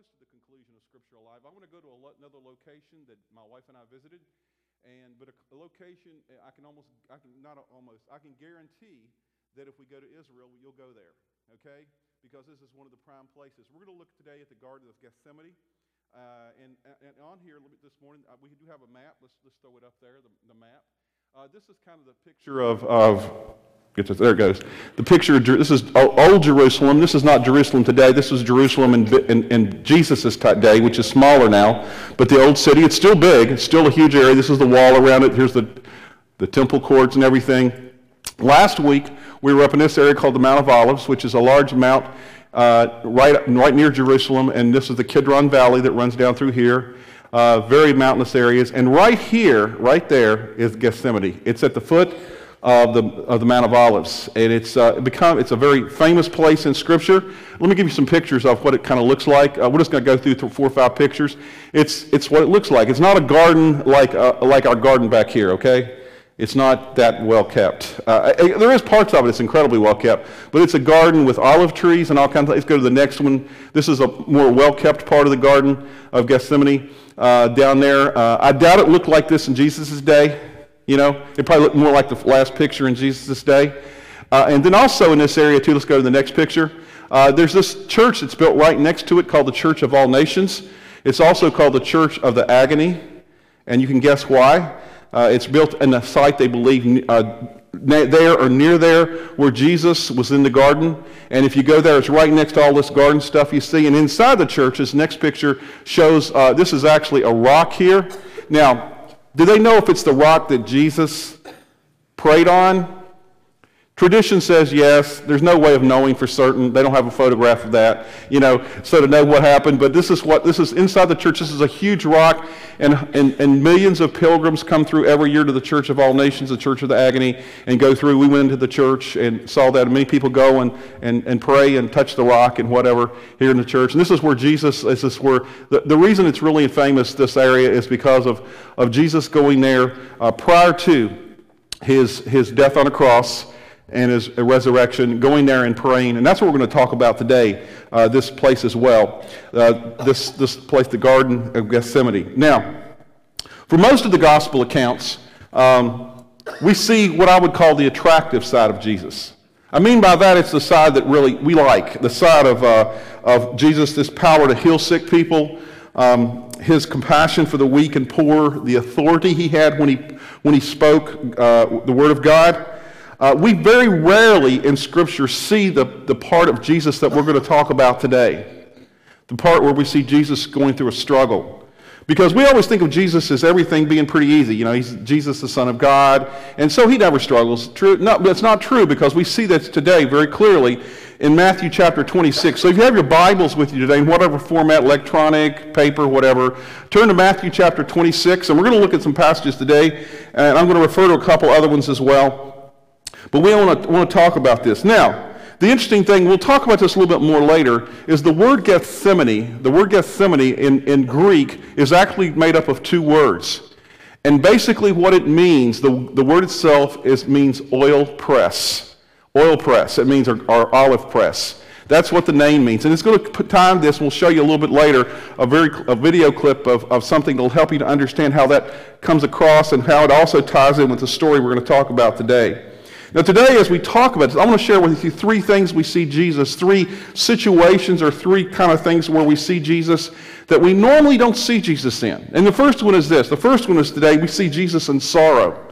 close to the conclusion of Scripture Alive. I want to go to another location that my wife and I visited, and but a, a location eh, I can almost, I can not almost, I can guarantee that if we go to Israel, you'll go there, okay? Because this is one of the prime places. We're going to look today at the Garden of Gethsemane. Uh, and, and on here this morning, uh, we do have a map. Let's, let's throw it up there, the, the map. Uh, this is kind of the picture of, of Get there it goes. The picture of this is old Jerusalem. This is not Jerusalem today. This is Jerusalem in, in, in Jesus' day, which is smaller now. But the old city, it's still big. It's still a huge area. This is the wall around it. Here's the, the temple courts and everything. Last week, we were up in this area called the Mount of Olives, which is a large mount uh, right, right near Jerusalem. And this is the Kidron Valley that runs down through here. Uh, very mountainous areas. And right here, right there, is Gethsemane. It's at the foot of the, of the Mount of Olives. And it's, uh, become, it's a very famous place in Scripture. Let me give you some pictures of what it kind of looks like. Uh, we're just going to go through four or five pictures. It's, it's what it looks like. It's not a garden like, uh, like our garden back here, okay? It's not that well kept. Uh, there is parts of it that's incredibly well kept, but it's a garden with olive trees and all kinds of. Let's go to the next one. This is a more well kept part of the Garden of Gethsemane uh, down there. Uh, I doubt it looked like this in Jesus' day. You know, it probably looked more like the last picture in Jesus' day. Uh, and then also in this area, too, let's go to the next picture. Uh, there's this church that's built right next to it called the Church of All Nations. It's also called the Church of the Agony. And you can guess why. Uh, it's built in a site they believe uh, there or near there where Jesus was in the garden. And if you go there, it's right next to all this garden stuff you see. And inside the church, this next picture shows uh, this is actually a rock here. Now, do they know if it's the rock that Jesus prayed on? Tradition says yes. There's no way of knowing for certain. They don't have a photograph of that, you know, so to know what happened. But this is what this is inside the church. This is a huge rock, and, and, and millions of pilgrims come through every year to the Church of All Nations, the Church of the Agony, and go through. We went into the church and saw that. Many people go and, and, and pray and touch the rock and whatever here in the church. And this is where Jesus, this is where the, the reason it's really famous, this area, is because of, of Jesus going there uh, prior to his, his death on a cross and his resurrection, going there and praying. And that's what we're going to talk about today, uh, this place as well, uh, this, this place, the Garden of Gethsemane. Now, for most of the gospel accounts, um, we see what I would call the attractive side of Jesus. I mean by that, it's the side that really we like, the side of, uh, of Jesus, this power to heal sick people, um, his compassion for the weak and poor, the authority he had when he, when he spoke uh, the word of God. Uh, we very rarely in Scripture see the, the part of Jesus that we're going to talk about today. The part where we see Jesus going through a struggle. Because we always think of Jesus as everything being pretty easy. You know, he's Jesus, the Son of God. And so he never struggles. True, no, that's not true because we see that today very clearly in Matthew chapter 26. So if you have your Bibles with you today, in whatever format, electronic, paper, whatever, turn to Matthew chapter 26. And we're going to look at some passages today. And I'm going to refer to a couple other ones as well. But we want to, want to talk about this. Now, the interesting thing, we'll talk about this a little bit more later, is the word Gethsemane, the word Gethsemane in, in Greek is actually made up of two words. And basically what it means, the, the word itself is, means oil press. Oil press. It means our, our olive press. That's what the name means. And it's going to time this, we'll show you a little bit later a, very, a video clip of, of something that will help you to understand how that comes across and how it also ties in with the story we're going to talk about today. Now, today, as we talk about this, I want to share with you three things we see Jesus, three situations or three kind of things where we see Jesus that we normally don't see Jesus in. And the first one is this the first one is today we see Jesus in sorrow.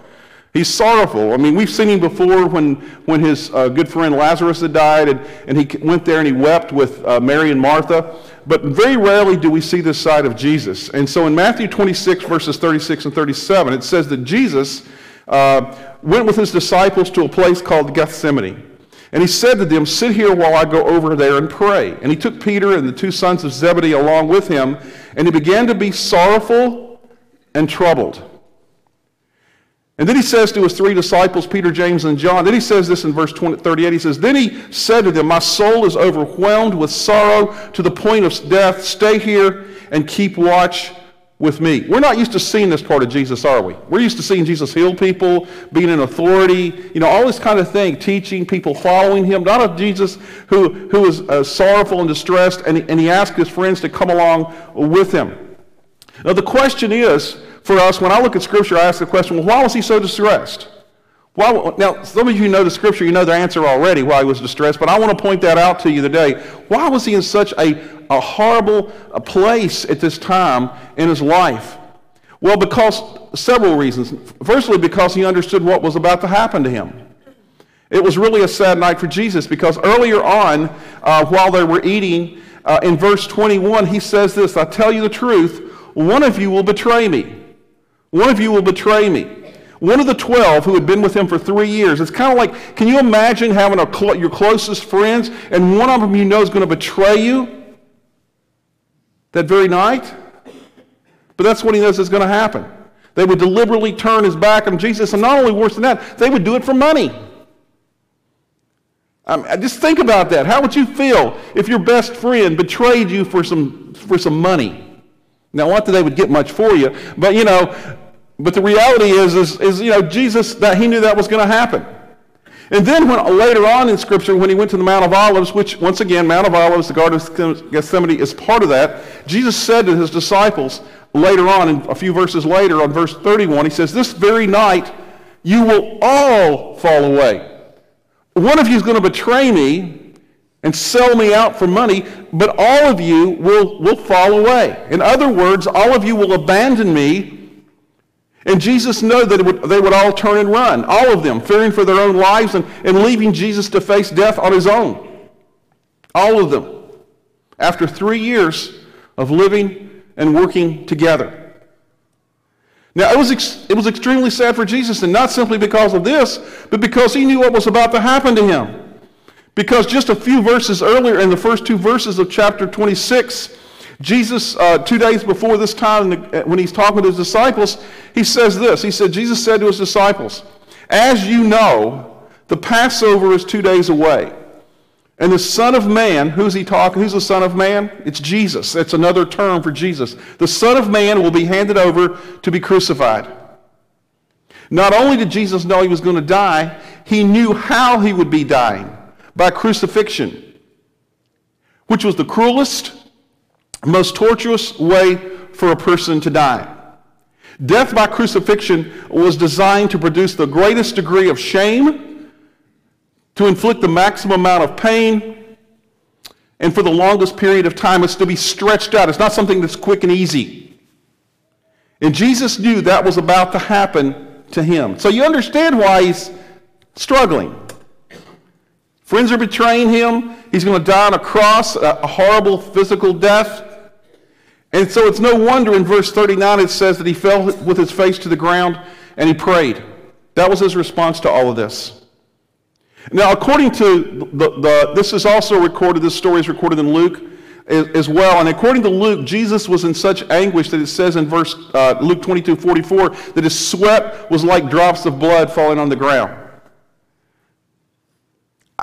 He's sorrowful. I mean, we've seen him before when, when his uh, good friend Lazarus had died, and, and he went there and he wept with uh, Mary and Martha. But very rarely do we see this side of Jesus. And so in Matthew 26, verses 36 and 37, it says that Jesus uh, went with his disciples to a place called Gethsemane. And he said to them, Sit here while I go over there and pray. And he took Peter and the two sons of Zebedee along with him, and he began to be sorrowful and troubled. And then he says to his three disciples, Peter, James, and John, then he says this in verse 20, 38. He says, Then he said to them, My soul is overwhelmed with sorrow to the point of death. Stay here and keep watch with me. We're not used to seeing this part of Jesus, are we? We're used to seeing Jesus heal people, being in authority, you know, all this kind of thing, teaching people, following him. Not a Jesus who, who is uh, sorrowful and distressed, and, and he asked his friends to come along with him. Now, the question is for us, when I look at Scripture, I ask the question, well, why was he so distressed? Why, now, some of you know the Scripture, you know the answer already why he was distressed, but I want to point that out to you today. Why was he in such a, a horrible place at this time in his life? Well, because several reasons. Firstly, because he understood what was about to happen to him. It was really a sad night for Jesus because earlier on, uh, while they were eating, uh, in verse 21, he says this I tell you the truth, one of you will betray me. One of you will betray me. One of the 12 who had been with him for three years. It's kind of like, can you imagine having cl- your closest friends and one of them you know is going to betray you that very night? But that's what he knows is going to happen. They would deliberately turn his back on Jesus, and not only worse than that, they would do it for money. Um, just think about that. How would you feel if your best friend betrayed you for some, for some money? Now, not that they would get much for you, but you know, but the reality is, is, is you know, Jesus, that he knew that was going to happen. And then when, later on in Scripture, when he went to the Mount of Olives, which, once again, Mount of Olives, the Garden of Gethsemane is part of that, Jesus said to his disciples later on, a few verses later, on verse 31, he says, This very night you will all fall away. One of you is going to betray me and sell me out for money, but all of you will, will fall away. In other words, all of you will abandon me and Jesus knew that would, they would all turn and run, all of them, fearing for their own lives and, and leaving Jesus to face death on his own. All of them. After three years of living and working together. Now, it was, ex- it was extremely sad for Jesus, and not simply because of this, but because he knew what was about to happen to him. Because just a few verses earlier, in the first two verses of chapter 26, Jesus, uh, two days before this time, uh, when he's talking to his disciples, he says this. He said, Jesus said to his disciples, As you know, the Passover is two days away. And the Son of Man, who's he talking? Who's the Son of Man? It's Jesus. That's another term for Jesus. The Son of Man will be handed over to be crucified. Not only did Jesus know he was going to die, he knew how he would be dying by crucifixion, which was the cruelest, most tortuous way for a person to die. Death by crucifixion was designed to produce the greatest degree of shame, to inflict the maximum amount of pain, and for the longest period of time. It's to be stretched out. It's not something that's quick and easy. And Jesus knew that was about to happen to him. So you understand why he's struggling. Friends are betraying him. He's going to die on a cross, a horrible physical death. And so it's no wonder in verse 39 it says that he fell with his face to the ground and he prayed. That was his response to all of this. Now, according to the, the this is also recorded, this story is recorded in Luke as, well. And according to Luke, Jesus was in such anguish that it says in verse uh, Luke 22 44 that his sweat was like drops of blood falling on the ground.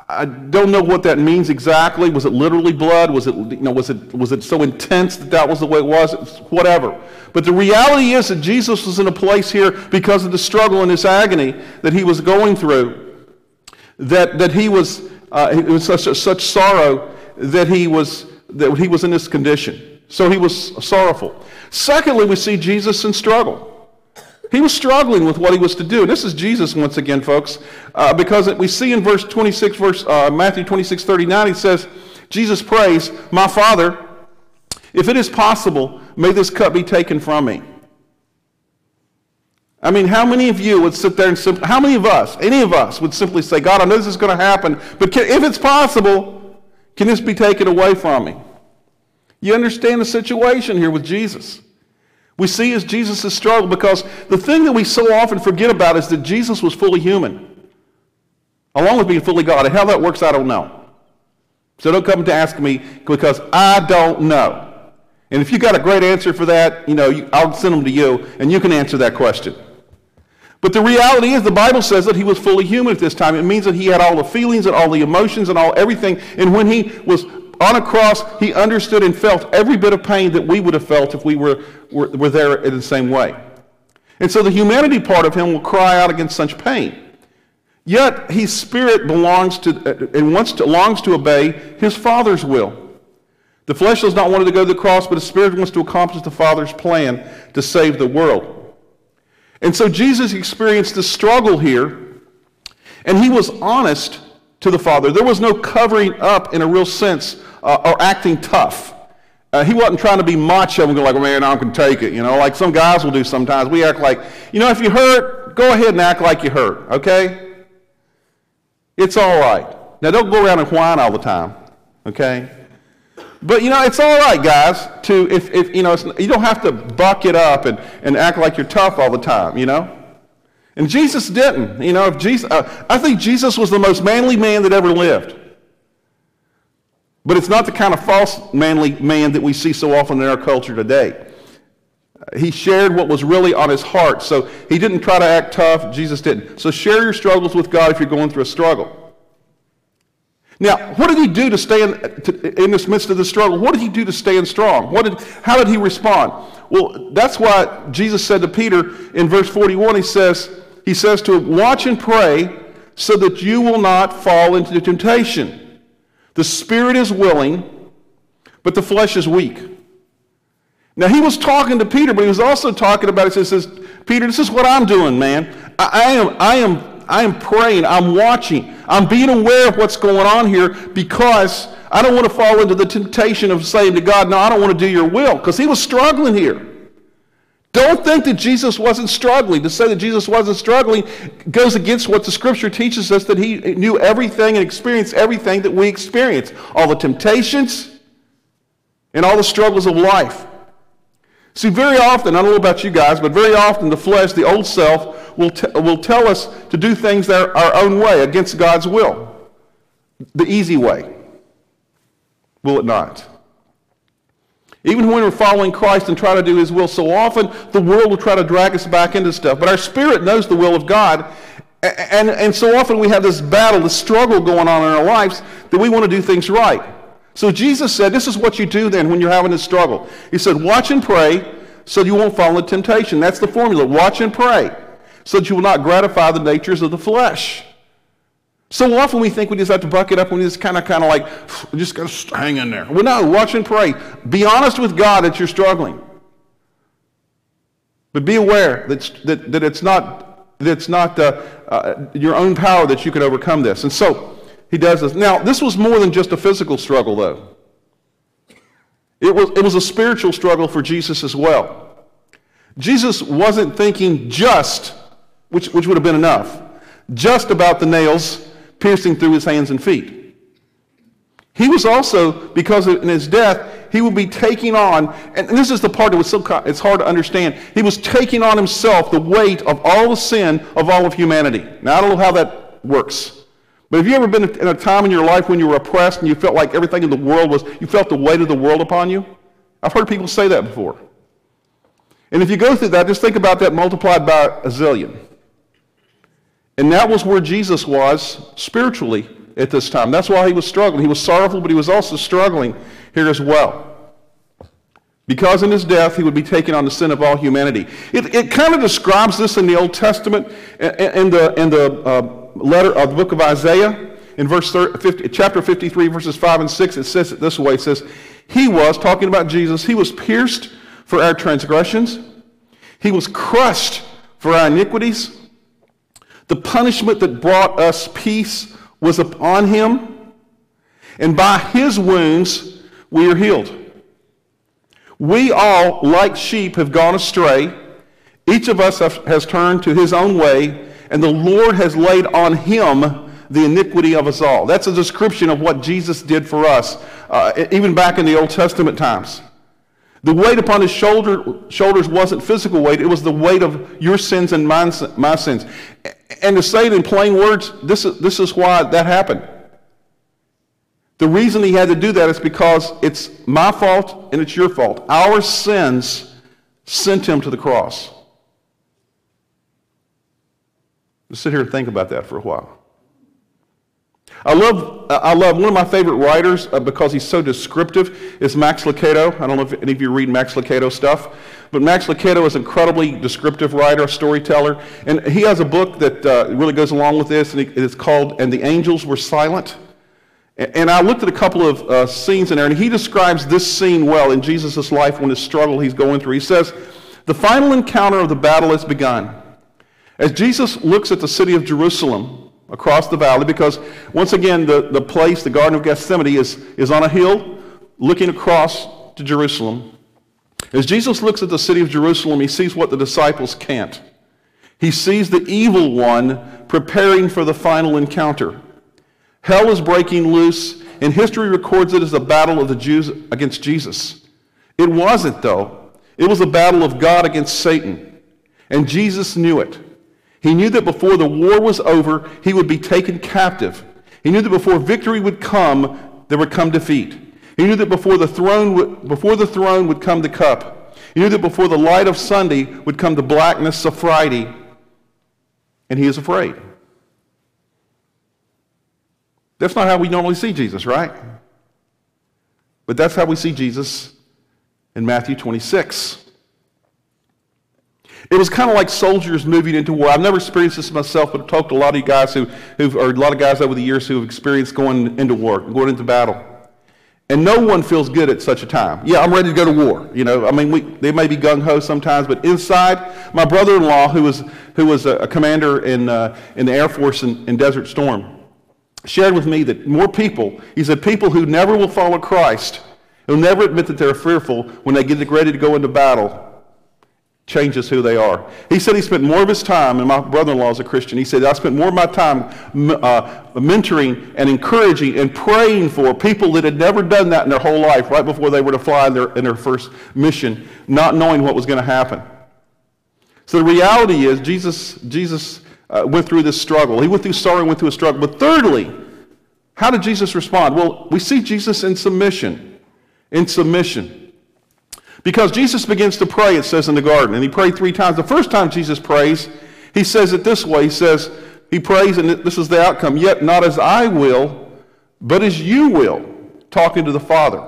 I don't know what that means exactly. Was it literally blood? Was it, you know, was it, was it so intense that that was the way it was? Whatever. But the reality is that Jesus was in a place here because of the struggle and this agony that he was going through, that, that he was, uh, it was such, such sorrow that he, was, that he was in this condition. So he was sorrowful. Secondly, we see Jesus in struggle. He was struggling with what he was to do. This is Jesus once again, folks, uh, because we see in verse 26, verse uh, Matthew 26, 39, he says, Jesus prays, My Father, if it is possible, may this cup be taken from me. I mean, how many of you would sit there and simply, how many of us, any of us, would simply say, God, I know this is going to happen, but can, if it's possible, can this be taken away from me? You understand the situation here with Jesus. We see as Jesus' struggle because the thing that we so often forget about is that Jesus was fully human, along with being fully God. And how that works, I don't know. So don't come to ask me because I don't know. And if you got a great answer for that, you know, I'll send them to you and you can answer that question. But the reality is the Bible says that he was fully human at this time. It means that he had all the feelings and all the emotions and all everything. And when he was on a cross, he understood and felt every bit of pain that we would have felt if we were were, were there in the same way. And so the humanity part of him will cry out against such pain. Yet his spirit belongs to uh, and wants to, longs to obey his Father's will. The flesh does not want to go to the cross, but the spirit wants to accomplish the Father's plan to save the world. And so Jesus experienced this struggle here, and he was honest to the Father. There was no covering up in a real sense uh, or acting tough. Uh, he wasn't trying to be macho and go like, man, I can take it. You know, like some guys will do sometimes. We act like, you know, if you hurt, go ahead and act like you hurt, okay? It's all right. Now, don't go around and whine all the time, okay? But, you know, it's all right, guys, to, if, if you know, you don't have to buck it up and, and act like you're tough all the time, you know? And Jesus didn't. You know, if Jesus, uh, I think Jesus was the most manly man that ever lived. But it's not the kind of false manly man that we see so often in our culture today. He shared what was really on his heart. So he didn't try to act tough. Jesus didn't. So share your struggles with God if you're going through a struggle. Now, what did he do to stay in, to, in this midst of the struggle? What did he do to stand strong? What did, how did he respond? Well, that's why Jesus said to Peter in verse 41, he says, he says to him, watch and pray so that you will not fall into temptation. The spirit is willing, but the flesh is weak. Now, he was talking to Peter, but he was also talking about it. He says, Peter, this is what I'm doing, man. I, I, am, I, am, I am praying. I'm watching. I'm being aware of what's going on here because I don't want to fall into the temptation of saying to God, no, I don't want to do your will, because he was struggling here. Don't think that Jesus wasn't struggling. To say that Jesus wasn't struggling goes against what the scripture teaches us that he knew everything and experienced everything that we experience all the temptations and all the struggles of life. See, very often, I don't know about you guys, but very often the flesh, the old self, will, t- will tell us to do things our own way, against God's will. The easy way. Will it not? Even when we're following Christ and try to do his will, so often the world will try to drag us back into stuff. But our spirit knows the will of God. And, and so often we have this battle, this struggle going on in our lives that we want to do things right. So Jesus said, This is what you do then when you're having this struggle. He said, Watch and pray so you won't fall into temptation. That's the formula. Watch and pray so that you will not gratify the natures of the flesh. So often we think we just have to buck it up and we just kind of, kind of like, just got to hang in there. Well, no, watch and pray. Be honest with God that you're struggling. But be aware that, that, that it's not, that it's not uh, uh, your own power that you can overcome this. And so he does this. Now, this was more than just a physical struggle, though. It was, it was a spiritual struggle for Jesus as well. Jesus wasn't thinking just, which, which would have been enough, just about the nails piercing through his hands and feet. He was also, because in his death, he would be taking on, and this is the part that was so, it's hard to understand. He was taking on himself the weight of all the sin of all of humanity. Now, I don't know how that works. But have you ever been in a time in your life when you were oppressed and you felt like everything in the world was, you felt the weight of the world upon you? I've heard people say that before. And if you go through that, just think about that multiplied by a zillion. And that was where Jesus was spiritually at this time. That's why he was struggling. He was sorrowful, but he was also struggling here as well. Because in his death, he would be taking on the sin of all humanity. It, it kind of describes this in the Old Testament, in the, in the uh, letter of the book of Isaiah, in verse 30, 50, chapter 53, verses 5 and 6. It says it this way. It says, He was, talking about Jesus, he was pierced for our transgressions. He was crushed for our iniquities. The punishment that brought us peace was upon him, and by his wounds we are healed. We all, like sheep, have gone astray. Each of us has turned to his own way, and the Lord has laid on him the iniquity of us all. That's a description of what Jesus did for us, uh, even back in the Old Testament times. The weight upon his shoulder, shoulders wasn't physical weight, it was the weight of your sins and my, my sins. And to say it in plain words, this is, this is why that happened. The reason he had to do that is because it's my fault and it's your fault. Our sins sent him to the cross. Just sit here and think about that for a while. I love, I love one of my favorite writers uh, because he's so descriptive is Max Lucado. I don't know if any of you read Max Lucado stuff, but Max Lucado is an incredibly descriptive writer, storyteller, and he has a book that uh, really goes along with this, and it is called "And the Angels Were Silent." And I looked at a couple of uh, scenes in there, and he describes this scene well in Jesus' life when his struggle he's going through. He says, The final encounter of the battle has begun. As Jesus looks at the city of Jerusalem across the valley, because once again, the, the place, the Garden of Gethsemane, is, is on a hill looking across to Jerusalem. As Jesus looks at the city of Jerusalem, he sees what the disciples can't. He sees the evil one preparing for the final encounter. Hell is breaking loose, and history records it as a battle of the Jews against Jesus. It wasn't, though. It was a battle of God against Satan. And Jesus knew it. He knew that before the war was over, he would be taken captive. He knew that before victory would come, there would come defeat. He knew that before the throne would, before the throne would come the cup. He knew that before the light of Sunday would come the blackness of Friday. And he is afraid. That's not how we normally see Jesus, right? But that's how we see Jesus in Matthew 26. It was kind of like soldiers moving into war. I've never experienced this myself, but I've talked to a lot of you guys who, who've, or a lot of guys over the years who have experienced going into war, going into battle. And no one feels good at such a time. Yeah, I'm ready to go to war. You know, I mean, we, they may be gung ho sometimes, but inside, my brother-in-law, who was who was a, a commander in uh, in the Air Force in, in Desert Storm, shared with me that more people. He said people who never will follow Christ, who never admit that they're fearful when they get ready to go into battle, changes who they are. He said he spent more of his time, and my brother-in-law is a Christian. He said, I spent more of my time uh, mentoring and encouraging and praying for people that had never done that in their whole life right before they were to fly in their, in their first mission, not knowing what was going to happen. So the reality is Jesus, Jesus uh, went through this struggle. He went through sorrow, and went through a struggle. But thirdly, how did Jesus respond? Well, we see Jesus in submission. In submission. Because Jesus begins to pray, it says in the garden, and he prayed three times. The first time Jesus prays, he says it this way He says, He prays, and this is the outcome, yet not as I will, but as you will, talking to the Father.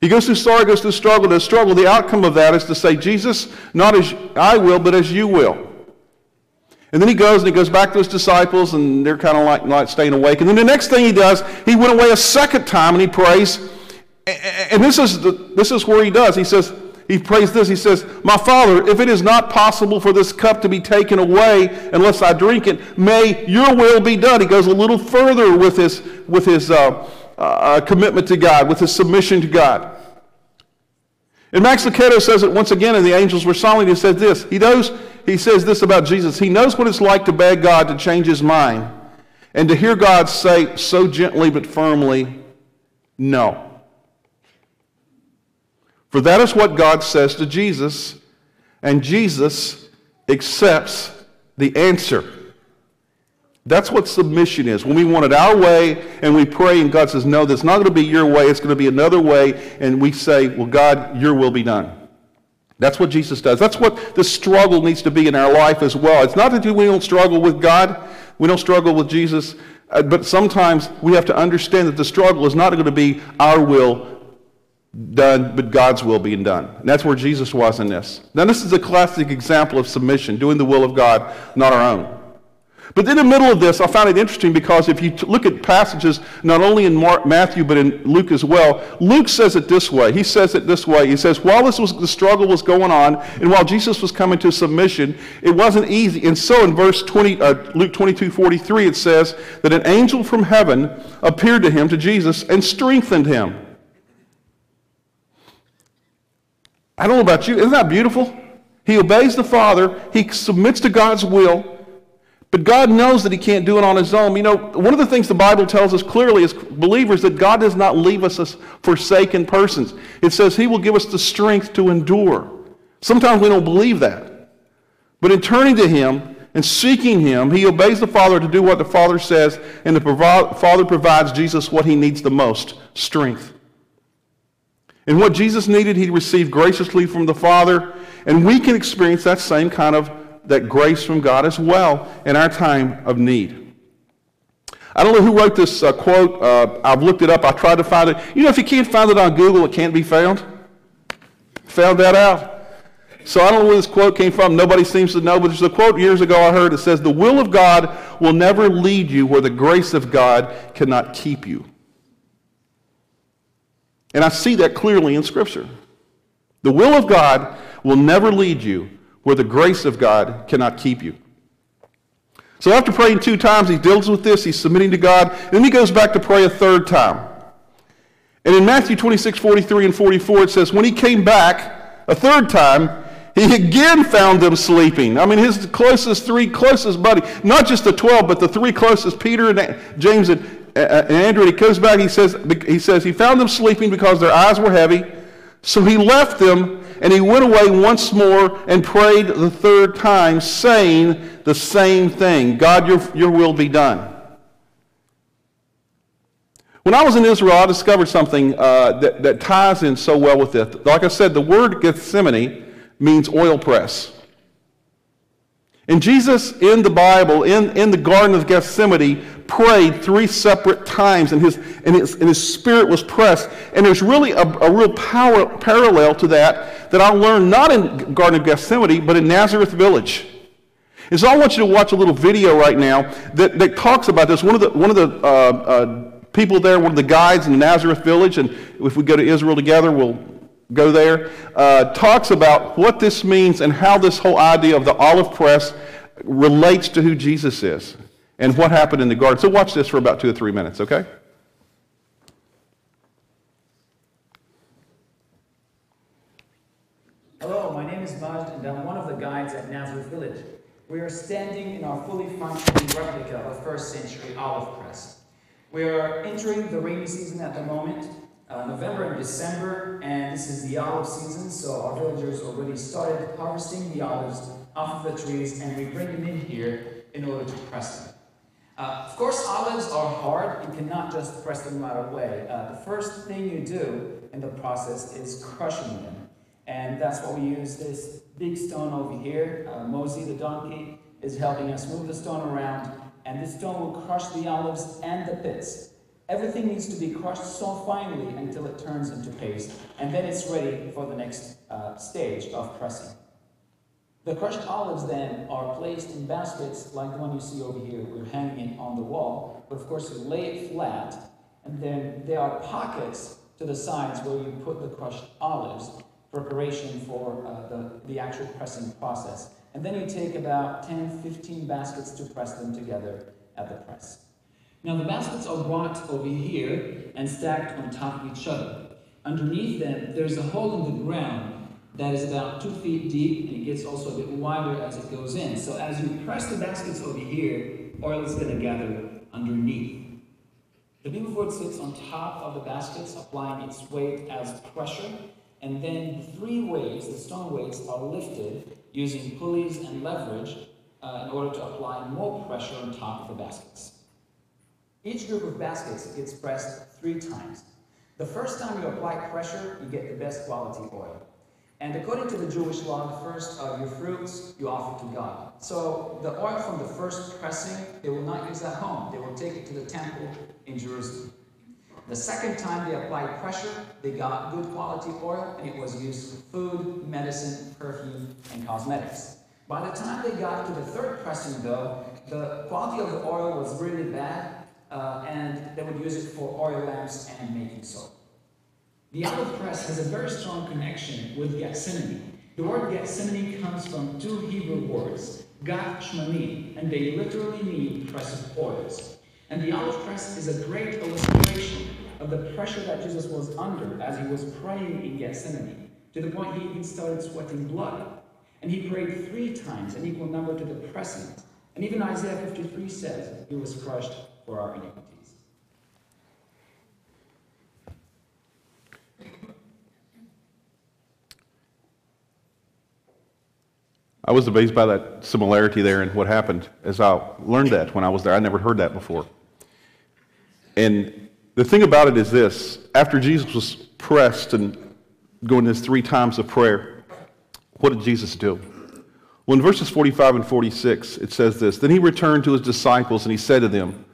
He goes through sorrow, goes through struggle, the struggle. The outcome of that is to say, Jesus, not as I will, but as you will. And then he goes and he goes back to his disciples, and they're kind of like not staying awake. And then the next thing he does, he went away a second time and he prays, and this is, the, this is where he does. He says, he prays this. He says, My Father, if it is not possible for this cup to be taken away unless I drink it, may your will be done. He goes a little further with his, with his uh, uh, commitment to God, with his submission to God. And Max Lucado says it once again, and the angels were silent. He says this. He knows, he says this about Jesus. He knows what it's like to beg God to change his mind and to hear God say so gently but firmly, no. For that is what God says to Jesus, and Jesus accepts the answer. That's what submission is. When we want it our way and we pray, and God says, No, that's not going to be your way, it's going to be another way, and we say, Well, God, your will be done. That's what Jesus does. That's what the struggle needs to be in our life as well. It's not that we don't struggle with God, we don't struggle with Jesus, uh, but sometimes we have to understand that the struggle is not going to be our will, done, but God's will being done. And that's where Jesus was in this. Now, this is a classic example of submission, doing the will of God, not our own. But in the middle of this, I found it interesting because if you look at passages not only in Mark, Matthew but in Luke as well, Luke says it this way. He says it this way. He says, while this was the struggle was going on, and while Jesus was coming to submission, it wasn't easy. And so in verse 20, uh, Luke 22, 43, it says that an angel from heaven appeared to him, to Jesus, and strengthened him. I don't know about you. Isn't that beautiful? He obeys the Father, he submits to God's will, but God knows that he can't do it on his own. You know, one of the things the Bible tells us clearly as believers that God does not leave us as forsaken persons. It says he will give us the strength to endure. Sometimes we don't believe that. But in turning to him and seeking him, he obeys the Father to do what the Father says, and the Father provides Jesus what he needs the most strength. And what Jesus needed, he received graciously from the Father. And we can experience that same kind of that grace from God as well in our time of need. I don't know who wrote this uh, quote. Uh, I've looked it up. I tried to find it. You know, if you can't find it on Google, it can't be found. Found that out. So I don't know where this quote came from. Nobody seems to know, but there's a quote years ago I heard. It says, The will of God will never lead you where the grace of God cannot keep you. And I see that clearly in Scripture. The will of God will never lead you where the grace of God cannot keep you. So after praying two times, he deals with this. He's submitting to God. Then he goes back to pray a third time. And in Matthew 26, 43 and 44, it says, When he came back a third time, he again found them sleeping. I mean, his closest three closest buddy, not just the 12, but the three closest, Peter and James and, and Andrew. And he comes back, he says, he says, he found them sleeping because their eyes were heavy. So he left them and he went away once more and prayed the third time, saying the same thing God, your, your will be done. When I was in Israel, I discovered something uh, that, that ties in so well with it. Like I said, the word Gethsemane means oil press. And Jesus in the Bible, in, in the Garden of Gethsemane, prayed three separate times, and his, and his, and his spirit was pressed. And there's really a, a real power, parallel to that that I learned not in Garden of Gethsemane, but in Nazareth Village. And so I want you to watch a little video right now that, that talks about this. One of the, one of the uh, uh, people there, one of the guides in Nazareth Village, and if we go to Israel together, we'll go there, uh, talks about what this means and how this whole idea of the olive press relates to who Jesus is and what happened in the garden. So watch this for about two or three minutes, okay? Hello, my name is Majd, and I'm one of the guides at Nazareth Village. We are standing in our fully functioning replica of a first century olive press. We are entering the rainy season at the moment, uh, November and December, and this is the olive season, so our villagers already started harvesting the olives off of the trees, and we bring them in here in order to press them. Uh, of course, olives are hard. You cannot just press them right away. Uh, the first thing you do in the process is crushing them. And that's why we use this big stone over here. Uh, Mosey, the donkey, is helping us move the stone around. And this stone will crush the olives and the pits. Everything needs to be crushed so finely until it turns into paste, and then it's ready for the next uh, stage of pressing. The crushed olives then are placed in baskets like the one you see over here. We're hanging on the wall, but of course you lay it flat, and then there are pockets to the sides where you put the crushed olives, preparation for uh, the, the actual pressing process. And then you take about 10, 15 baskets to press them together at the press. Now the baskets are brought over here and stacked on top of each other. Underneath them, there's a hole in the ground that is about two feet deep and it gets also a bit wider as it goes in. So as you press the baskets over here, oil is going to gather underneath. The beaverboard sits on top of the baskets, applying its weight as pressure, and then the three weights, the stone weights, are lifted using pulleys and leverage uh, in order to apply more pressure on top of the baskets. Each group of baskets gets pressed three times. The first time you apply pressure, you get the best quality oil. And according to the Jewish law, the first of your fruits you offer to God. So the oil from the first pressing, they will not use at home. They will take it to the temple in Jerusalem. The second time they applied pressure, they got good quality oil, and it was used for food, medicine, perfume, and cosmetics. By the time they got to the third pressing, though, the quality of the oil was really bad, uh, and they would use it for oil lamps and making soap. The olive press has a very strong connection with Gethsemane. The word Gethsemane comes from two Hebrew words, Gath Shmani, and they literally mean press of oils. And the olive press is a great illustration of the pressure that Jesus was under as he was praying in Gethsemane, to the point he even started sweating blood. And he prayed three times, an equal number to the pressing. And even Isaiah 53 says he was crushed for our iniquities. I was amazed by that similarity there and what happened as I learned that when I was there. I never heard that before. And the thing about it is this after Jesus was pressed and going his three times of prayer, what did Jesus do? Well, in verses 45 and 46, it says this Then he returned to his disciples and he said to them,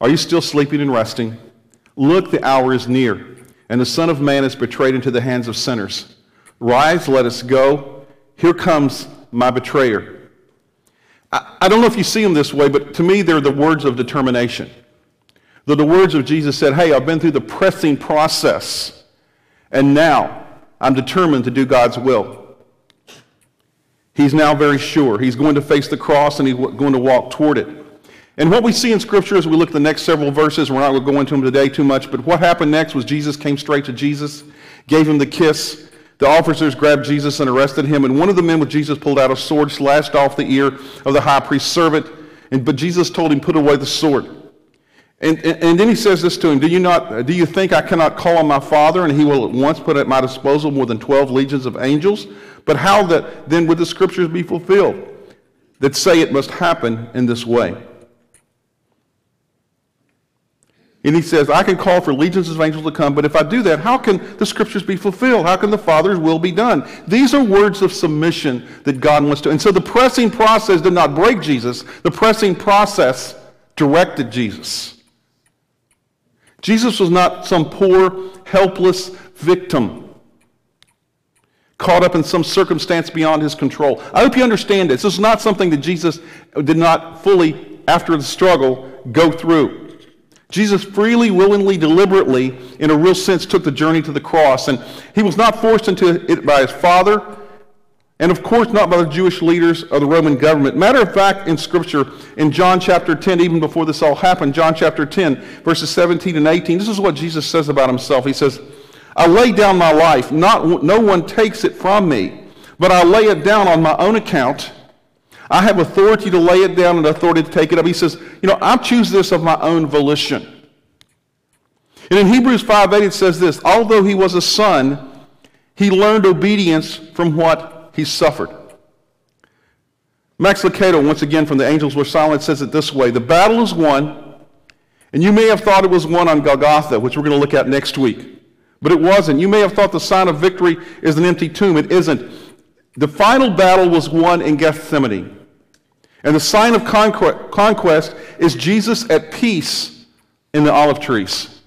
Are you still sleeping and resting? Look, the hour is near, and the Son of Man is betrayed into the hands of sinners. Rise, let us go. Here comes my betrayer. I, I don't know if you see them this way, but to me, they're the words of determination. They're the words of Jesus said, Hey, I've been through the pressing process, and now I'm determined to do God's will. He's now very sure. He's going to face the cross and he's going to walk toward it. And what we see in Scripture as we look at the next several verses, we're not going to go into them today too much, but what happened next was Jesus came straight to Jesus, gave him the kiss. The officers grabbed Jesus and arrested him, and one of the men with Jesus pulled out a sword, slashed off the ear of the high priest's servant. And, but Jesus told him, Put away the sword. And, and, and, then he says this to him do you, not, do you think I cannot call on my Father, and he will at once put at my disposal more than 12 legions of angels? But how that then would the scriptures be fulfilled that say it must happen in this way? And he says, I can call for legions of angels to come, but if I do that, how can the scriptures be fulfilled? How can the Father's will be done? These are words of submission that God wants to. And so the pressing process did not break Jesus, the pressing process directed Jesus. Jesus was not some poor, helpless victim caught up in some circumstance beyond his control. I hope you understand this. This is not something that Jesus did not fully, after the struggle, go through. Jesus freely, willingly, deliberately, in a real sense, took the journey to the cross. And he was not forced into it by his father, and of course not by the Jewish leaders or the Roman government. Matter of fact, in Scripture, in John chapter 10, even before this all happened, John chapter 10, verses 17 and 18, this is what Jesus says about himself. He says, I lay down my life. Not, no one takes it from me, but I lay it down on my own account. I have authority to lay it down and authority to take it up. He says, you know, I choose this of my own volition. And in Hebrews 5.8 it says this, although he was a son, he learned obedience from what he suffered. Max Lucado, once again from The Angels Were Silent, says it this way, the battle is won, and you may have thought it was won on Golgotha, which we're going to look at next week. But it wasn't. You may have thought the sign of victory is an empty tomb. It isn't. The final battle was won in Gethsemane. And the sign of conquest is Jesus at peace in the olive trees.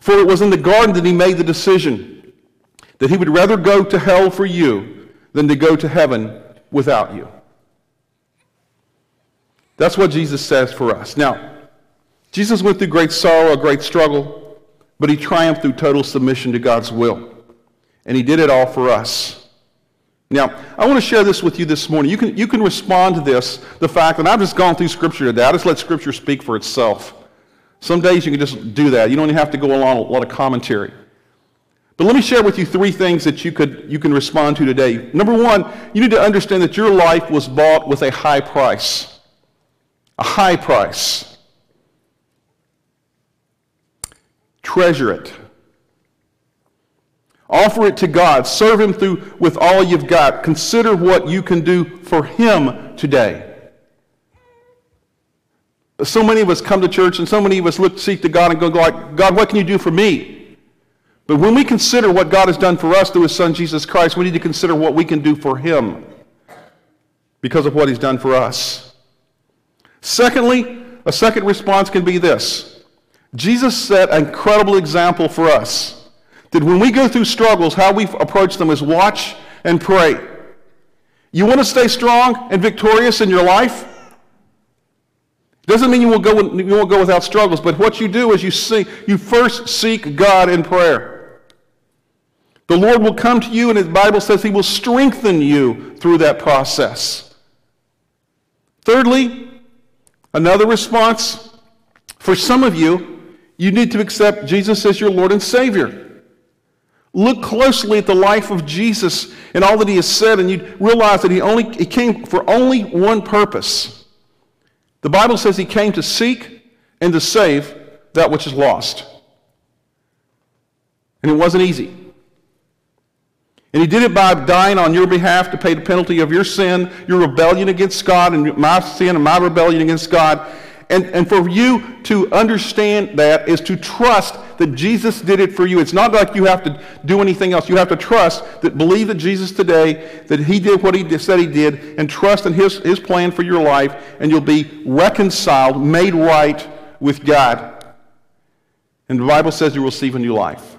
For it was in the garden that he made the decision that he would rather go to hell for you than to go to heaven without you. That's what Jesus says for us. Now, Jesus went through great sorrow, a great struggle, but he triumphed through total submission to God's will. And he did it all for us. Now, I want to share this with you this morning. You can, you can respond to this, the fact that I've just gone through Scripture today. I just let Scripture speak for itself. Some days you can just do that. You don't even have to go along a lot of commentary. But let me share with you three things that you, could, you can respond to today. Number one, you need to understand that your life was bought with a high price. A high price. Treasure it. Offer it to God. Serve Him through with all you've got. Consider what you can do for Him today. So many of us come to church and so many of us look, seek to God and go like, God, what can you do for me? But when we consider what God has done for us through His Son Jesus Christ, we need to consider what we can do for Him because of what He's done for us. Secondly, a second response can be this Jesus set an incredible example for us that when we go through struggles, how we approach them is watch and pray. You want to stay strong and victorious in your life? Doesn't mean you won't, go, you won't go without struggles, but what you do is you, see, you first seek God in prayer. The Lord will come to you, and His Bible says He will strengthen you through that process. Thirdly, another response for some of you, you need to accept Jesus as your Lord and Savior. Look closely at the life of Jesus and all that he has said, and you realize that he only he came for only one purpose. The Bible says he came to seek and to save that which is lost. And it wasn't easy. And he did it by dying on your behalf to pay the penalty of your sin, your rebellion against God, and my sin and my rebellion against God. And, and for you to understand that is to trust that Jesus did it for you. It's not like you have to do anything else. You have to trust that, believe that Jesus today, that he did what he said he did, and trust in his, his plan for your life, and you'll be reconciled, made right with God. And the Bible says you will receive a new life.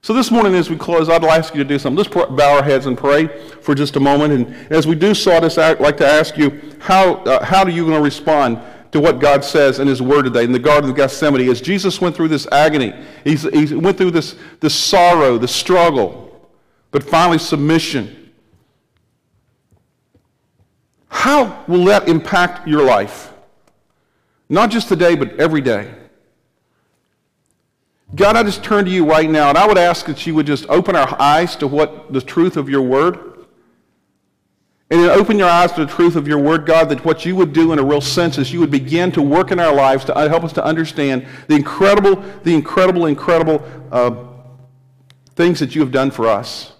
So this morning, as we close, I'd ask you to do something. Let's bow our heads and pray for just a moment. And as we do so, I'd like to ask you, how, uh, how are you going to respond to what God says in His Word today in the Garden of Gethsemane? As Jesus went through this agony, he's, he went through this, this sorrow, the struggle, but finally submission. How will that impact your life? Not just today, but every day. God, I just turn to you right now, and I would ask that you would just open our eyes to what the truth of your word. And then open your eyes to the truth of your word, God, that what you would do in a real sense is you would begin to work in our lives to help us to understand the incredible, the incredible, incredible uh, things that you have done for us.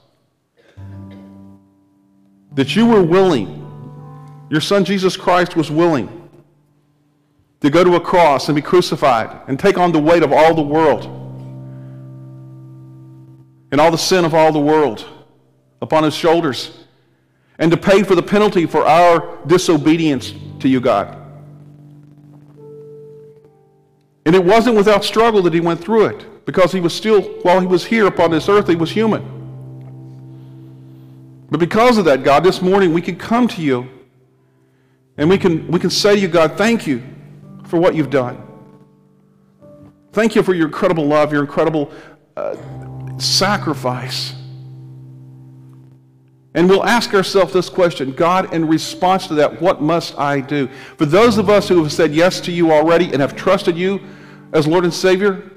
That you were willing, your son Jesus Christ was willing to go to a cross and be crucified and take on the weight of all the world and all the sin of all the world upon his shoulders and to pay for the penalty for our disobedience to you, God. And it wasn't without struggle that he went through it because he was still, while he was here upon this earth, he was human. But because of that, God, this morning we can come to you and we can, we can say to you, God, thank you for what you've done. Thank you for your incredible love, your incredible uh, sacrifice. And we'll ask ourselves this question God, in response to that, what must I do? For those of us who have said yes to you already and have trusted you as Lord and Savior,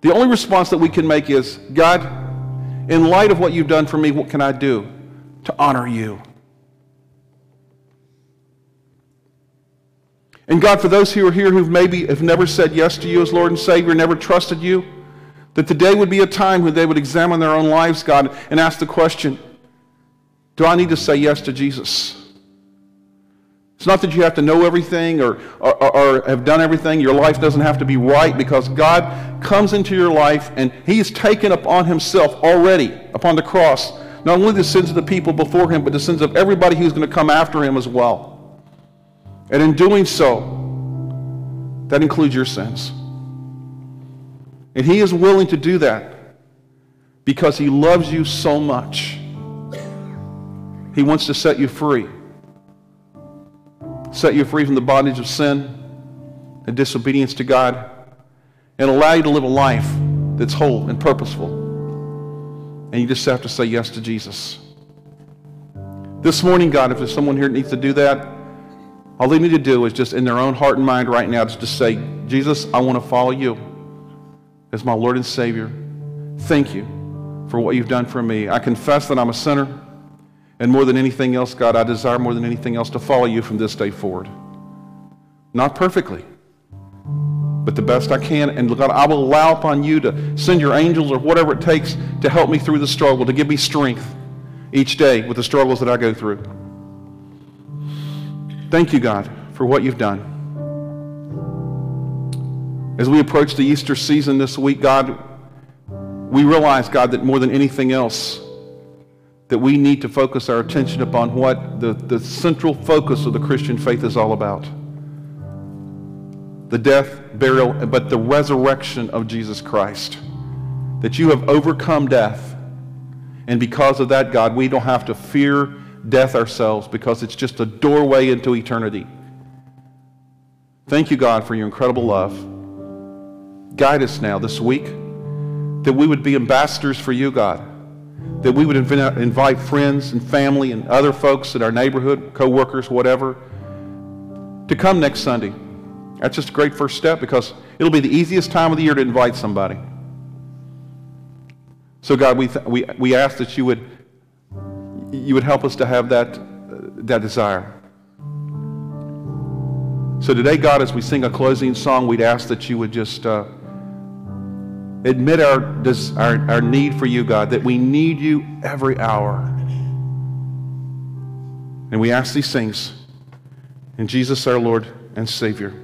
the only response that we can make is God, in light of what you've done for me, what can I do to honor you? And God, for those who are here who maybe have never said yes to you as Lord and Savior, never trusted you, that today would be a time when they would examine their own lives, God, and ask the question Do I need to say yes to Jesus? It's not that you have to know everything or, or, or, have done everything. Your life doesn't have to be right because God comes into your life and He has taken upon Himself already upon the cross not only the sins of the people before Him, but the sins of everybody who's going to come after Him as well. And in doing so, that includes your sins. And he is willing to do that because he loves you so much. He wants to set you free. Set you free from the bondage of sin and disobedience to God and allow you to live a life that's whole and purposeful. And you just have to say yes to Jesus. This morning, God, if there's someone here that needs to do that, all they need to do is just in their own heart and mind right now, just to say, Jesus, I want to follow you as my Lord and Savior. Thank you for what you've done for me. I confess that I'm a sinner. And more than anything else, God, I desire more than anything else to follow you from this day forward. Not perfectly, but the best I can. And God, I will allow upon you to send your angels or whatever it takes to help me through the struggle, to give me strength each day with the struggles that I go through. Thank you, God, for what you've done. As we approach the Easter season this week, God, we realize, God, that more than anything else, that we need to focus our attention upon what the, the central focus of the Christian faith is all about the death, burial, but the resurrection of Jesus Christ. That you have overcome death. And because of that, God, we don't have to fear death ourselves because it's just a doorway into eternity. Thank you, God, for your incredible love. Guide us now this week that we would be ambassadors for you, God. That we would invite friends and family and other folks in our neighborhood, co-workers, whatever, to come next Sunday. That's just a great first step because it'll be the easiest time of the year to invite somebody. So, God, we, th- we, we ask that you would you would help us to have that, that desire. So today, God, as we sing a closing song, we'd ask that you would just uh, admit our, our, our need for you, God, that we need you every hour. And we ask these things in Jesus, our Lord and Savior.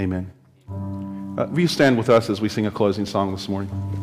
Amen. Uh, will you stand with us as we sing a closing song this morning?